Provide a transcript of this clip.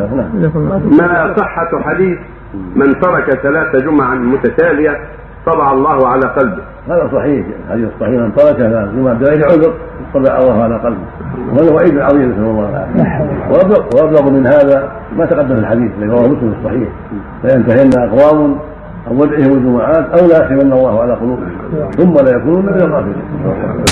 نعم. ما صحة حديث من ترك ثلاث جمع متتالية طبع الله على قلبه. هذا صحيح. الحديث الصحيح من ترك ثلاث جمع بغير عذر طبع الله على قلبه. وهذا وعيد عظيم نسال الله العافيه وابلغ من هذا ما تقدم في الحديث الذي رواه مسلم الصحيح فينتهين أقوام أو ودعهم الجمعات أو لا يحرمن الله على قلوبهم. ثم لا يكونون من الغافلين.